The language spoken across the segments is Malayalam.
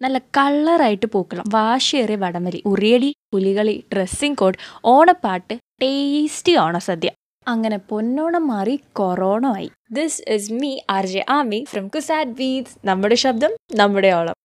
നല്ല കളറായിട്ട് പൂക്കളം വാശിയേറിയ വടംവലി ഉറിയടി പുലികളി ഡ്രസ്സിംഗ് കോഡ് ഓണപ്പാട്ട് ടേസ്റ്റി ഓണസദ്യ അങ്ങനെ പൊന്നോണം മാറി കൊറോണ ആയി. This is me R J Ami from CUSAT വീത്സ് നമ്മുടെ ശബ്ദം നമ്മുടെ ഓളം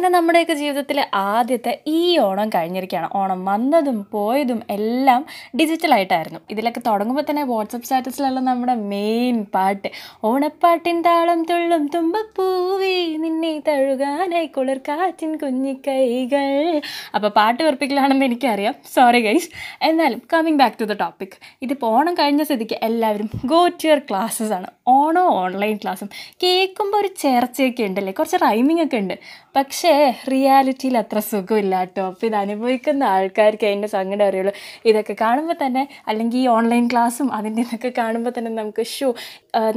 അങ്ങനെ നമ്മുടെയൊക്കെ ജീവിതത്തിലെ ആദ്യത്തെ ഈ ഓണം കഴിഞ്ഞിരിക്കുകയാണ്. ഓണം വന്നതും പോയതും എല്ലാം ഡിജിറ്റലായിട്ടായിരുന്നു. ഇതിലൊക്കെ തുടങ്ങുമ്പോൾ തന്നെ വാട്സപ്പ് സ്റ്റാറ്റസിലുള്ള നമ്മുടെ മെയിൻ പാട്ട് ഓണപ്പാട്ടിൻ താളം തുള്ളും തുമ്പപ്പൂവി നിന്നെ തഴുകാനായി കുളിർ കാറ്റിൻ കുഞ്ഞിക്കൈകൾ. അപ്പോൾ പാട്ട് വെറുപ്പിക്കലാണെന്ന് എനിക്കറിയാം. സോറി ഗൈസ് എന്നാലും coming back to the topic ഇതിപ്പോൾ ഓണം കഴിഞ്ഞ സ്ഥിതിക്ക് എല്ലാവരും ഗോ ടു യുവർ ക്ലാസ്സസ് ആണ്. ഓണോ ഓൺലൈൻ ക്ലാസ്സും കേൾക്കുമ്പോൾ ഒരു ചേർച്ചയൊക്കെ ഉണ്ടല്ലേ? കുറച്ച് റൈമിംഗ് ഒക്കെ ഉണ്ട്. പക്ഷേ റിയാലിറ്റിയിൽ അത്ര സുഖമില്ല കേട്ടോ. അപ്പോൾ ഇത് അനുഭവിക്കുന്ന ആൾക്കാർക്ക് അതിന്റെ സങ്കടം അറിയുള്ളൂ. ഇതൊക്കെ കാണുമ്പോൾ തന്നെ അല്ലെങ്കിൽ ഈ ഓൺലൈൻ ക്ലാസ്സും അതിന്റെ ഇതൊക്കെ കാണുമ്പോൾ തന്നെ നമുക്ക് ഷൂ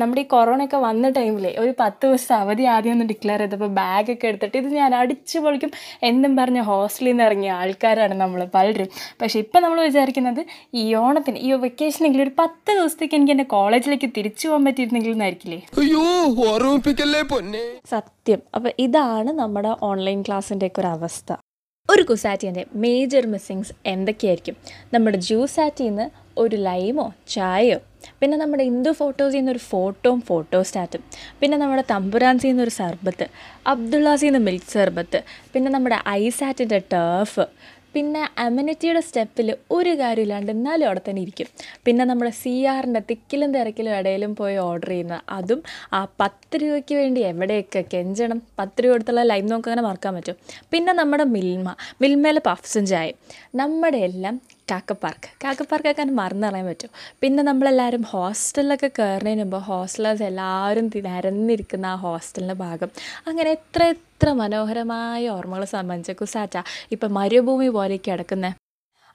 നമ്മുടെ ഈ കൊറോണയൊക്കെ വന്ന ടൈമിൽ ഒരു പത്ത് ദിവസം അവധി ആദ്യം ഒന്ന് ഡിക്ലെയർ ചെയ്തപ്പോൾ ബാഗൊക്കെ എടുത്തിട്ട് ഇത് ഞാൻ അടിച്ചു പൊളിക്കും. എന്നും പറഞ്ഞ് ഹോസ്റ്റലിൽ നിന്ന് ഇറങ്ങിയ ആൾക്കാരാണ് നമ്മൾ പലരും. പക്ഷേ ഇപ്പം നമ്മൾ വിചാരിക്കുന്നത് ഈ ഓണത്തിന് ഈ വെക്കേഷനെങ്കിൽ ഒരു പത്ത് ദിവസത്തേക്ക് എനിക്ക് എന്റെ കോളേജിലേക്ക് തിരിച്ചു പോകാൻ പറ്റിയിരുന്നെങ്കിൽ എന്നായിരിക്കില്ലേ അയ്യോ ഓർമ്മിപ്പിക്കല്ലേ പൊന്നെ? സത്യം. അപ്പോൾ ഇതാണ് നമ്മുടെ ഓൺലൈൻ ക്ലാസ്സിന്റെ ഒക്കെ ഒരു അവസ്ഥ. ഒരു കുസാറ്റിന്റെ മേജർ മിസ്സിങ്സ് എന്തൊക്കെയായിരിക്കും? നമ്മുടെ ജ്യൂസാറ്റിൽ നിന്ന് ഒരു ലൈമോ ചായയോ? പിന്നെ നമ്മുടെ ഇന്ദു ഫോട്ടോസിൽ നിന്ന് ഒരു ഫോട്ടോയും സ്റ്റാറ്റും പിന്നെ നമ്മുടെ തമ്പുരാൻസിൽ നിന്ന് ഒരു സർബത്ത്. അബ്ദുള്ളാസിൽ നിന്ന് മിൽക്ക് സർബത്ത്. പിന്നെ നമ്മുടെ ഐസാറ്റിന്റെ ടേഫ് പിന്നെ അമ്യൂണിറ്റിയുടെ സ്റ്റെപ്പിൽ ഒരു കാര്യമില്ലാണ്ട് എന്നാലും അവിടെ തന്നെ ഇരിക്കും. പിന്നെ നമ്മുടെ സി ആറിന്റെ തിക്കിലും തിരക്കിലും ഇടയിലും പോയി ഓർഡർ ചെയ്യുന്ന അതും ആ പത്ത് രൂപയ്ക്ക് വേണ്ടി എവിടെയൊക്കെ കെഞ്ചണം പത്ത് രൂപ കൊടുത്തുള്ള ലൈം നമുക്ക് അങ്ങനെ മറക്കാൻ പറ്റും. പിന്നെ നമ്മുടെ മിൽമ മിൽമയിലെ പഫ്സും ചായയും. നമ്മുടെ എല്ലാം കാക്ക പാർക്ക് കാക്ക പാർക്കൊക്കെ മറന്നു കളയാൻ പറ്റും. പിന്നെ നമ്മളെല്ലാവരും ഹോസ്റ്റലിലൊക്കെ കയറുന്നതിന് മുമ്പ് ഹോസ്റ്റലേഴ്സ് എല്ലാവരും നിരന്നിരിക്കുന്ന ആ ഹോസ്റ്റലിന്റെ ഭാഗം. അങ്ങനെ എത്ര എത്ര മനോഹരമായ ഓർമ്മകൾ സംബന്ധിച്ച കുസാറ്റ ഇപ്പം മരുഭൂമി പോലെ കിടക്കുന്ന.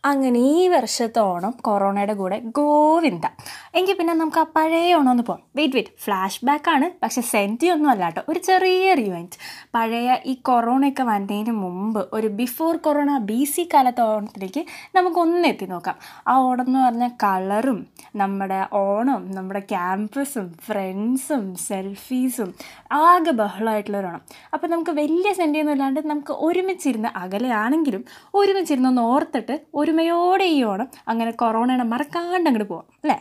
അങ്ങനെ ഈ വർഷത്തെ ഓണം കൊറോണയുടെ കൂടെ ഗോവിന്ദ. എങ്കിൽ പിന്നെ നമുക്ക് ആ പഴയ ഓണം ഒന്ന് പോകാം വെയിറ്റ് വെയിറ്റ് ഫ്ലാഷ് ബാക്ക് ആണ്. പക്ഷെ സെന്റി ഒന്നും അല്ല കേട്ടോ. ഒരു ചെറിയ ഇവന്റ് പഴയ ഈ കൊറോണയൊക്കെ വന്നതിന് മുമ്പ് ഒരു ബിഫോർ കൊറോണ ബി സി കാലത്തെ ഓണത്തിലേക്ക് നമുക്കൊന്ന് എത്തി നോക്കാം. ആ ഓണം എന്ന് പറഞ്ഞാൽ കളറും നമ്മുടെ ഓണം നമ്മുടെ ക്യാമ്പസും ഫ്രണ്ട്സും സെൽഫീസും ആകെ ബഹളമായിട്ടുള്ള ഓണം. അപ്പോൾ നമുക്ക് വലിയ സെന്റിയൊന്നും ഇല്ലാണ്ട് നമുക്ക് ഒരുമിച്ചിരുന്ന് അകലെയാണെങ്കിലും ഒരുമിച്ചിരുന്ന് ഒന്ന് ഓർത്തിട്ട് ഒരുമയോടെ ഈ ഓണം അങ്ങനെ കൊറോണയുടെ മറക്കാണ്ട് അങ്ങോട്ട് പോവാം അല്ലേ?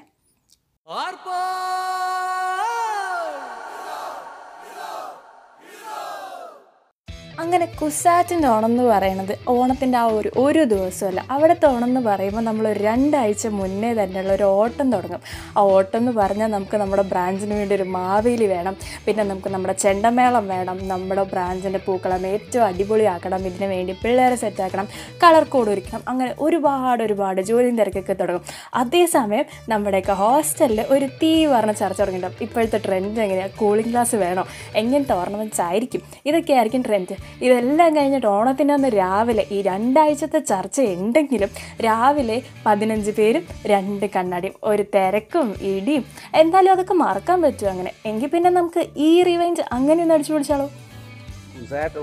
അങ്ങനെ കുസാറ്റിന്റെ ഓണം എന്ന് പറയുന്നത് ഓണത്തിന്റെ ആ ഒരു ഒരു ദിവസമല്ല. അവിടുത്തെ ഓണം എന്ന് പറയുമ്പോൾ നമ്മൾ രണ്ടാഴ്ച മുന്നേ തന്നെയുള്ള ഒരു ഓട്ടം തുടങ്ങും. ആ ഓട്ടം എന്ന് പറഞ്ഞാൽ നമുക്ക് നമ്മുടെ ബ്രാഞ്ചിന് വേണ്ടി ഒരു മാവേലി വേണം. പിന്നെ നമുക്ക് നമ്മുടെ ചെണ്ടമേളം വേണം. നമ്മുടെ ബ്രാഞ്ചിന്റെ പൂക്കളം ഏറ്റവും അടിപൊളിയാക്കണം. ഇതിന് വേണ്ടി പിള്ളേരെ സെറ്റാക്കണം കളർ കോഡ് ഒരുക്കണം. അങ്ങനെ ഒരുപാട് ഒരുപാട് ജോലിയും തിരക്കൊക്കെ തുടങ്ങും. അതേസമയം നമ്മുടെയൊക്കെ ഹോസ്റ്റലിൽ ഒരു തീ പറഞ്ഞ ചർച്ച തുടങ്ങിയിട്ടുണ്ടാവും. ഇപ്പോഴത്തെ ട്രെൻഡ് എങ്ങനെയാണ് കൂളിംഗ് ഗ്ലാസ് വേണോ? എങ്ങനത്തെ ഓർണമെന്റ്സ് ആയിരിക്കും? ഇതൊക്കെ ആയിരിക്കും ട്രെൻഡ് ഇതെല്ലാം കഴിഞ്ഞിട്ട് ഓണത്തിന്റെ അന്ന് രാവിലെ ഈ രണ്ടാഴ്ചത്തെ ചർച്ച ഉണ്ടെങ്കിലും രാവിലെ പതിനഞ്ച് പേരും രണ്ട് കണ്ണാടിയും ഒരു തിരക്കും ഇടിയും. എന്തായാലും അതൊക്കെ മറക്കാൻ പറ്റും അങ്ങനെ? എങ്കിൽ പിന്നെ നമുക്ക് ഈ റിവൈൻഡ് അങ്ങനെ ഒന്ന് അടിച്ചു പിടിച്ചാലോ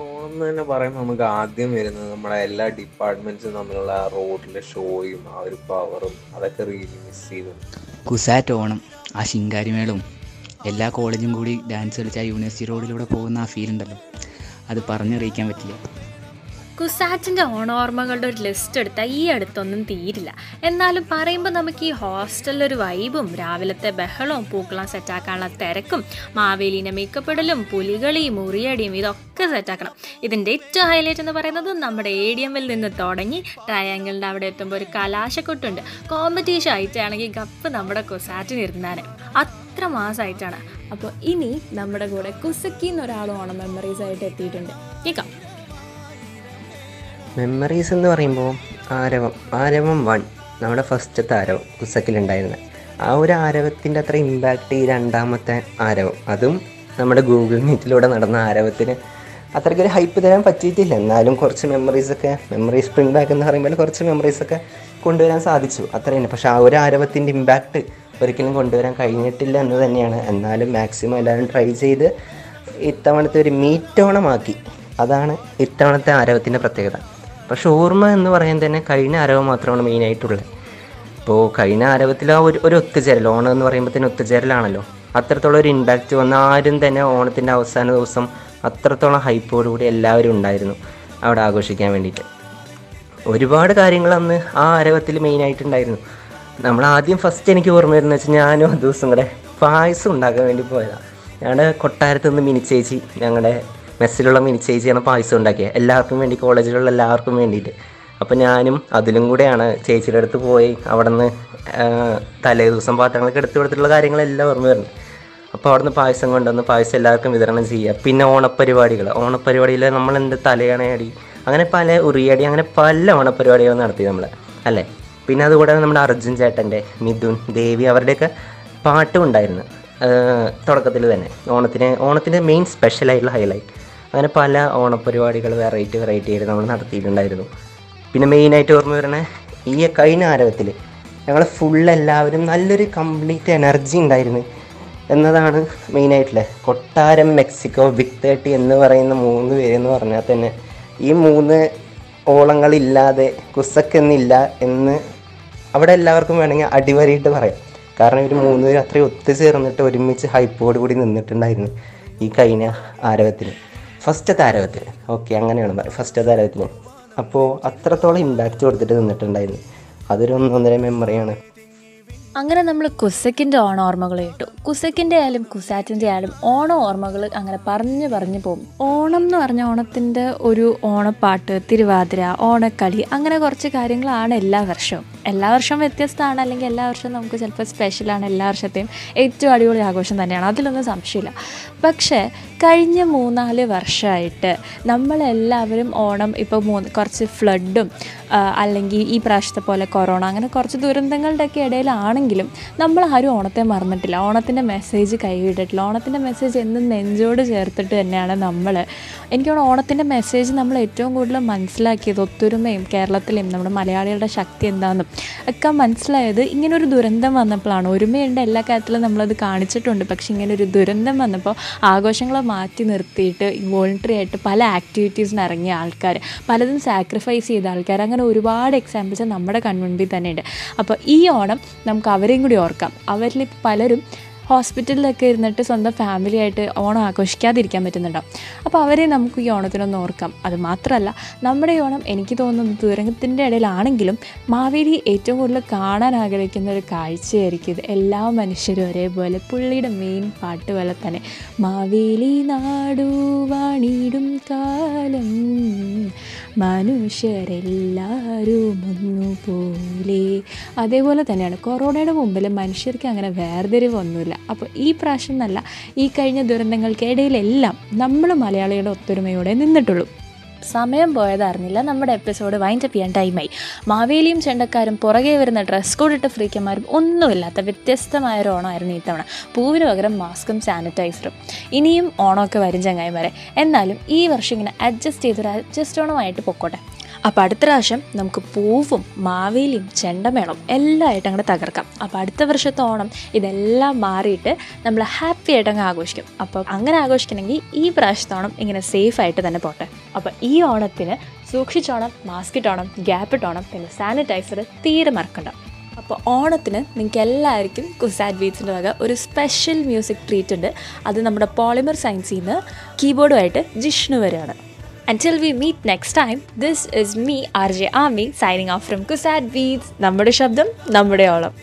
ഓണം എന്ന് തന്നെ പറയുമ്പോൾ നമുക്ക് ആദ്യം വരുന്നത് നമ്മുടെ എല്ലാ ഡിപ്പാർട്ട്മെന്റ്സും തമ്മിലുള്ള റോഡിലെ ഷോയും ആ ഒരു പവറും അതൊക്കെ റീലി മിസ് ചെയ്തു. കുസാറ്റ് ഓണം ആ ശിങ്കാരിമേളും എല്ലാ കോളേജും കൂടി ഡാൻസ് കളിച്ച് ആ യൂണിവേഴ്സിറ്റി റോഡിലൂടെ പോകുന്ന ആ ഫീൽ ഉണ്ടല്ലോ. അത് പറഞ്ഞറിയിക്കാൻ പറ്റില്ല. കുസാറ്റിന്റെ ഓണോർമ്മകളുടെ ഒരു ലിസ്റ്റ് എടുത്താൽ ഈ അടുത്തൊന്നും തീരില്ല. എന്നാലും പറയുമ്പോൾ നമുക്ക് ഈ ഹോസ്റ്റലിലൊരു വൈബും രാവിലത്തെ ബഹളവും പൂക്കളം സെറ്റാക്കാനുള്ള തിരക്കും മാവേലിനെ മേക്കപ്പെടലും പുലികളിയും മുറിയടിയും ഇതൊക്കെ സെറ്റാക്കണം ഇതിന്റെ ഏറ്റവും ഹൈലൈറ്റ് എന്ന് പറയുന്നത് നമ്മുടെ എ ഡി എമ്മിൽ നിന്ന് തുടങ്ങി ട്രയാങ്കിളിന്റെ അവിടെ എത്തുമ്പോൾ ഒരു കലാശക്കൊട്ടുണ്ട്. കോമ്പറ്റീഷൻ ആയിട്ടാണെങ്കിൽ ഗപ്പ് നമ്മുടെ കുസാറ്റിന് ഇരുന്നാണ് അത്ര മാസമായിട്ടാണ് അപ്പോൾ ഇനി നമ്മുടെ കൂടെ കുസക്കി എന്നൊരാൾ ഓണം മെമ്മറീസ് ആയിട്ട് എത്തിയിട്ടുണ്ട്. കേൾക്കാം മെമ്മറീസ് എന്ന് പറയുമ്പോൾ ആരവം ആരവം വൺ നമ്മുടെ ഫസ്റ്റത്തെ ആരവം കുസക്കിലുണ്ടായിരുന്നത് ആ ഒരു ആരവത്തിന്റെ അത്ര ഇമ്പാക്റ്റ് ഈ രണ്ടാമത്തെ ആരവം അതും നമ്മുടെ ഗൂഗിൾ മീറ്റിലൂടെ നടന്ന ആരവത്തിന് അത്രയ്ക്കൊരു ഹൈപ്പ് തരാൻ പറ്റിയിട്ടില്ല. എന്നാലും കുറച്ച് മെമ്മറീസൊക്കെ മെമ്മറി പ്രിന്റ് ബാക്ക് എന്ന് പറയുമ്പോൾ കുറച്ച് മെമ്മറീസൊക്കെ കൊണ്ടുവരാൻ സാധിച്ചു. അത്രയാണ് പക്ഷേ ആ ഒരു ആരവത്തിന്റെ ഇമ്പാക്റ്റ് ഒരിക്കലും കൊണ്ടുവരാൻ കഴിഞ്ഞിട്ടില്ല എന്ന് തന്നെയാണ്. എന്നാലും മാക്സിമം എല്ലാവരും ട്രൈ ചെയ്ത് ഇത്തവണത്തെ ഒരു മീറ്റോണമാക്കി. അതാണ് ഇത്തവണത്തെ ആരവത്തിന്റെ പ്രത്യേകത. പക്ഷെ ഓർമ്മ എന്ന് പറയാൻ തന്നെ കഴിഞ്ഞ ആരവം മാത്രമാണ് മെയിനായിട്ടുള്ളത് ഇപ്പോൾ കഴിഞ്ഞ ആരവത്തിൽ ആ ഒരു ഒരു ഒത്തുചേരൽ ഓണം എന്ന് പറയുമ്പോഴത്തേന് ഒത്തുചേരലാണല്ലോ. അത്രത്തോളം ഒരു ഇമ്പാക്റ്റ് വന്ന ആരും തന്നെ ഓണത്തിന്റെ അവസാന ദിവസം അത്രത്തോളം ഹൈപ്പോടുകൂടി എല്ലാവരും ഉണ്ടായിരുന്നു. അവിടെ ആഘോഷിക്കാൻ വേണ്ടിയിട്ട്. ഒരുപാട് കാര്യങ്ങൾ അന്ന് ആ ആരവത്തിൽ മെയിനായിട്ടുണ്ടായിരുന്നു നമ്മൾ ആദ്യം ഫസ്റ്റ് എനിക്ക് ഓർമ്മ വരുന്നത് വെച്ചാൽ ഞാനും ആ ദിവസം കൂടെ പായസം ഉണ്ടാക്കാൻ വേണ്ടി പോയതാണ് ഞങ്ങളുടെ കൊട്ടാരത്ത് നിന്ന് മിനിച്ചേച്ചി ഞങ്ങളുടെ മെസ്സിലുള്ള മിനിച്ചേച്ചിയാണ് പായസം ഉണ്ടാക്കിയത് എല്ലാവർക്കും വേണ്ടി കോളേജിലുള്ള എല്ലാവർക്കും വേണ്ടിയിട്ട്. അപ്പോൾ ഞാനും അതിലും കൂടെയാണ് ചേച്ചിയുടെ അടുത്ത് പോയി അവിടെ നിന്ന് തലേ ദിവസം പാത്രങ്ങളൊക്കെ എടുത്തു കൊടുത്തിട്ടുള്ള കാര്യങ്ങളെല്ലാം ഓർമ്മ വരുന്നത് അപ്പോൾ അവിടുന്ന് പായസം കൊണ്ടുവന്ന് പായസം എല്ലാവർക്കും വിതരണം ചെയ്യുക. പിന്നെ ഓണപ്പരിപാടികൾ ഓണപ്പരിപാടിയിൽ നമ്മളെന്ത് തലയണയടി അങ്ങനെ പല ഉറിയടി അങ്ങനെ പല ഓണപ്പരിപാടികളും നടത്തി നമ്മൾ അല്ലേ? പിന്നെ അതുകൂടാതെ നമ്മുടെ അർജുൻ ചേട്ടന്റെ മിഥുൻ ദേവി അവരുടെയൊക്കെ പാട്ടും ഉണ്ടായിരുന്നു. തുടക്കത്തിൽ തന്നെ. ഓണത്തിന് ഓണത്തിന്റെ മെയിൻ സ്പെഷ്യലായിട്ടുള്ള ഹൈലൈറ്റ് അങ്ങനെ പല ഓണപരിപാടികൾ വെറൈറ്റി വെറൈറ്റി ആയിട്ട് നമ്മൾ നടത്തിയിട്ടുണ്ടായിരുന്നു. പിന്നെ മെയിനായിട്ട് ഓർമ്മ വരണ ഈ കഴിഞ്ഞ ആരവത്തിൽ ഞങ്ങൾ ഫുൾ എല്ലാവരും നല്ലൊരു കംപ്ലീറ്റ് എനർജി ഉണ്ടായിരുന്നു. എന്നതാണ് മെയിനായിട്ടുള്ള കൊട്ടാരം മെക്സിക്കോ ബിഗ് തേർട്ടി എന്ന് പറയുന്ന മൂന്ന് പേരെന്ന് പറഞ്ഞാൽ തന്നെ ഈ മൂന്ന് ഓളങ്ങളില്ലാതെ കുസക്കെന്നില്ല എന്ന് അവിടെ എല്ലാവർക്കും വേണമെങ്കിൽ അടിവരിയിട്ട് പറയാം. കാരണം ഇവർ മൂന്ന് പേര് അത്രയും ഒത്തുചേർന്നിട്ട് ഒരുമിച്ച് ഹൈപ്പോട് കൂടി നിന്നിട്ടുണ്ടായിരുന്നു ഈ കഴിഞ്ഞ ആരവത്തിന് ഫസ്റ്റത്തെ ആരവത്തിന് ഓക്കെ അങ്ങനെയാണ്. ഫസ്റ്റത്തെ ആരവത്തിന് അപ്പോൾ അത്രത്തോളം ഇമ്പാക്റ്റ് കൊടുത്തിട്ട് നിന്നിട്ടുണ്ടായിരുന്നു. അതൊരു ഒന്നൊന്നര മെമ്മറിയാണ് അങ്ങനെ നമ്മൾ കുസക്കിന്റെ ഓണ ഓർമ്മകൾ കേട്ടു. കുസക്കിന്റെ ആയാലും കുസാറ്റിന്റെ ആയാലും ഓണ ഓർമ്മകൾ അങ്ങനെ പറഞ്ഞു പറഞ്ഞു പോകും. ഓണം എന്ന് പറഞ്ഞ ഓണത്തിന്റെ ഒരു ഓണപ്പാട്ട് തിരുവാതിര ഓണക്കളി അങ്ങനെ കുറച്ച് കാര്യങ്ങളാണ് എല്ലാ വർഷവും. എല്ലാ വർഷവും വ്യത്യസ്തമാണ്. അല്ലെങ്കിൽ എല്ലാ വർഷവും നമുക്ക് ചിലപ്പോൾ സ്പെഷ്യലാണ് എല്ലാ വർഷത്തെയും ഏറ്റവും അടിപൊളി ആഘോഷം തന്നെയാണ്. അതിലൊന്നും സംശയമില്ല. പക്ഷേ കഴിഞ്ഞ മൂന്നാൽ വർഷമായിട്ട് നമ്മളെല്ലാവരും ഓണം ഇപ്പോൾ മൂന്ന് കുറച്ച് ഫ്ലഡും അല്ലെങ്കിൽ ഈ പ്രാവശ്യത്തെ പോലെ കൊറോണ അങ്ങനെ കുറച്ച് ദുരന്തങ്ങളുടെയൊക്കെ ഇടയിലാണെങ്കിലും നമ്മൾ ആരും ഓണത്തെ മറന്നിട്ടില്ല. ഓണത്തിന്റെ മെസ്സേജ് കൈവിട്ടിട്ടില്ല. ഓണത്തിന്റെ മെസ്സേജ് എന്നും നെഞ്ചോട് ചേർത്തിട്ട് തന്നെയാണ് നമ്മൾ എനിക്ക് ഓണത്തിന്റെ മെസ്സേജ് നമ്മൾ ഏറ്റവും കൂടുതൽ മനസ്സിലാക്കിയത് ഒത്തൊരുമയും കേരളത്തിലെയും നമ്മുടെ മലയാളികളുടെ ശക്തി എന്താണെന്നും ഒക്കെ മനസ്സിലായത് ഇങ്ങനൊരു ദുരന്തം വന്നപ്പോഴാണ് ഒരുമയുണ്ട് എല്ലാ കാര്യത്തിലും നമ്മളത് കാണിച്ചിട്ടുണ്ട്. പക്ഷേ ഇങ്ങനൊരു ദുരന്തം വന്നപ്പോൾ ആഘോഷങ്ങളെ മാറ്റി നിർത്തിയിട്ട് വോളണ്ടറി ആയിട്ട് പല ആക്ടിവിറ്റീസിന് ഇറങ്ങിയ ആൾക്കാർ പലതും സാക്രിഫൈസ് ചെയ്ത ആൾക്കാർ അങ്ങനെ ഒരുപാട് എക്സാമ്പിൾസ് നമ്മുടെ കൺമുൻപിൽ തന്നെയുണ്ട്. അപ്പോൾ ഈ ഓണം നമുക്ക് അവരെയും കൂടി ഓർക്കാം. അവരിൽ പലരും ഹോസ്പിറ്റലിലൊക്കെ ഇരുന്നിട്ട് സ്വന്തം ഫാമിലി ആയിട്ട് ഓണം ആഘോഷിക്കാതിരിക്കാൻ പറ്റുന്നുണ്ടാവും അപ്പോൾ അവരെ നമുക്ക് ഈ ഓണത്തിനൊന്ന് ഓർക്കാം. അത് മാത്രമല്ല നമ്മുടെ ഓണം എനിക്ക് തോന്നുന്നത് ദുരന്തത്തിന്റെ ഇടയിലാണെങ്കിലും മാവേലി ഏറ്റവും കൂടുതൽ കാണാൻ ആഗ്രഹിക്കുന്ന ഒരു കാഴ്ചയായിരിക്കും ഇത്. എല്ലാ മനുഷ്യരും ഒരേപോലെ പുള്ളിയുടെ മെയിൻ പാട്ട് പോലെ തന്നെ മാവേലി നാടു വാണിടും കാലം മനുഷ്യരെല്ലാവരും ഒന്നുപോലെ അതേപോലെ തന്നെയാണ് കൊറോണയുടെ മുമ്പിൽ മനുഷ്യർക്ക് അങ്ങനെ വേർതിരിവൊന്നുമില്ല. അപ്പോൾ ഈ പ്രാവശ്യം എന്നല്ല ഈ കഴിഞ്ഞ ദുരന്തങ്ങൾക്കിടയിലെല്ലാം നമ്മൾ മലയാളികളുടെ ഒത്തൊരുമയോടെ നിന്നിട്ടുള്ളൂ. സമയം പോയതറിഞ്ഞില്ല നമ്മുടെ എപ്പിസോഡ് വൈൻഡപ്പ് ചെയ്യാൻ ടൈമായി മാവേലിയും ചെണ്ടക്കാരും പുറകെ വരുന്ന ഡ്രസ് കോഡിട്ട ഫ്രീക്കന്മാരും ഒന്നുമില്ലാത്ത വ്യത്യസ്തമായ ഒരു ഓണമായിരുന്നു ഇത്തവണ. പൂവിന് പകരം മാസ്കും സാനിറ്റൈസറും ഇനിയും ഓണമൊക്കെ വരും ചങ്ങായിമാരെ. എന്നാലും ഈ വർഷം ഇങ്ങനെ അഡ്ജസ്റ്റ് ചെയ്തൊരു അഡ്ജസ്റ്റ് ഓണമായിട്ട് പൊക്കോട്ടെ. അപ്പോൾ അടുത്ത പ്രാവശ്യം നമുക്ക് പൂവും മാവേലിയും ചെണ്ടമേളം എല്ലാം ആയിട്ട് അങ്ങോട്ട് തകർക്കാം. അപ്പോൾ അടുത്ത വർഷത്തെ ഓണം ഇതെല്ലാം മാറിയിട്ട് നമ്മൾ ഹാപ്പി ആയിട്ട് അങ്ങ് ആഘോഷിക്കും. അപ്പോൾ അങ്ങനെ ആഘോഷിക്കണമെങ്കിൽ ഈ പ്രാവശ്യത്തെ ഓണം ഇങ്ങനെ സേഫ് ആയിട്ട് തന്നെ പോട്ടെ. അപ്പോൾ ഈ ഓണത്തിന് സൂക്ഷിച്ചോണം മാസ്ക് ഇട്ടോണം ഗ്യാപ്പ് ഇട്ടോണം പിന്നെ സാനിറ്റൈസർ തീരെ മറക്കണ്ട. അപ്പോൾ ഓണത്തിന് നിങ്ങൾക്ക് എല്ലാവർക്കും കുസാറ്റ് ബീറ്റ്സിന്റെ വക ഒരു സ്പെഷ്യൽ മ്യൂസിക് ട്രീറ്റ് ഉണ്ട്. അത് നമ്മുടെ പോളിമർ സയൻസിൽ നിന്ന് കീബോർഡുമായിട്ട് ജിഷ്ണു വരെയാണ്. Until we meet next time, this is me, RJ Ami, signing off from Kusat Beats. നമ്മുടെ ശബ്ദം നമ്മുടെ ഓളം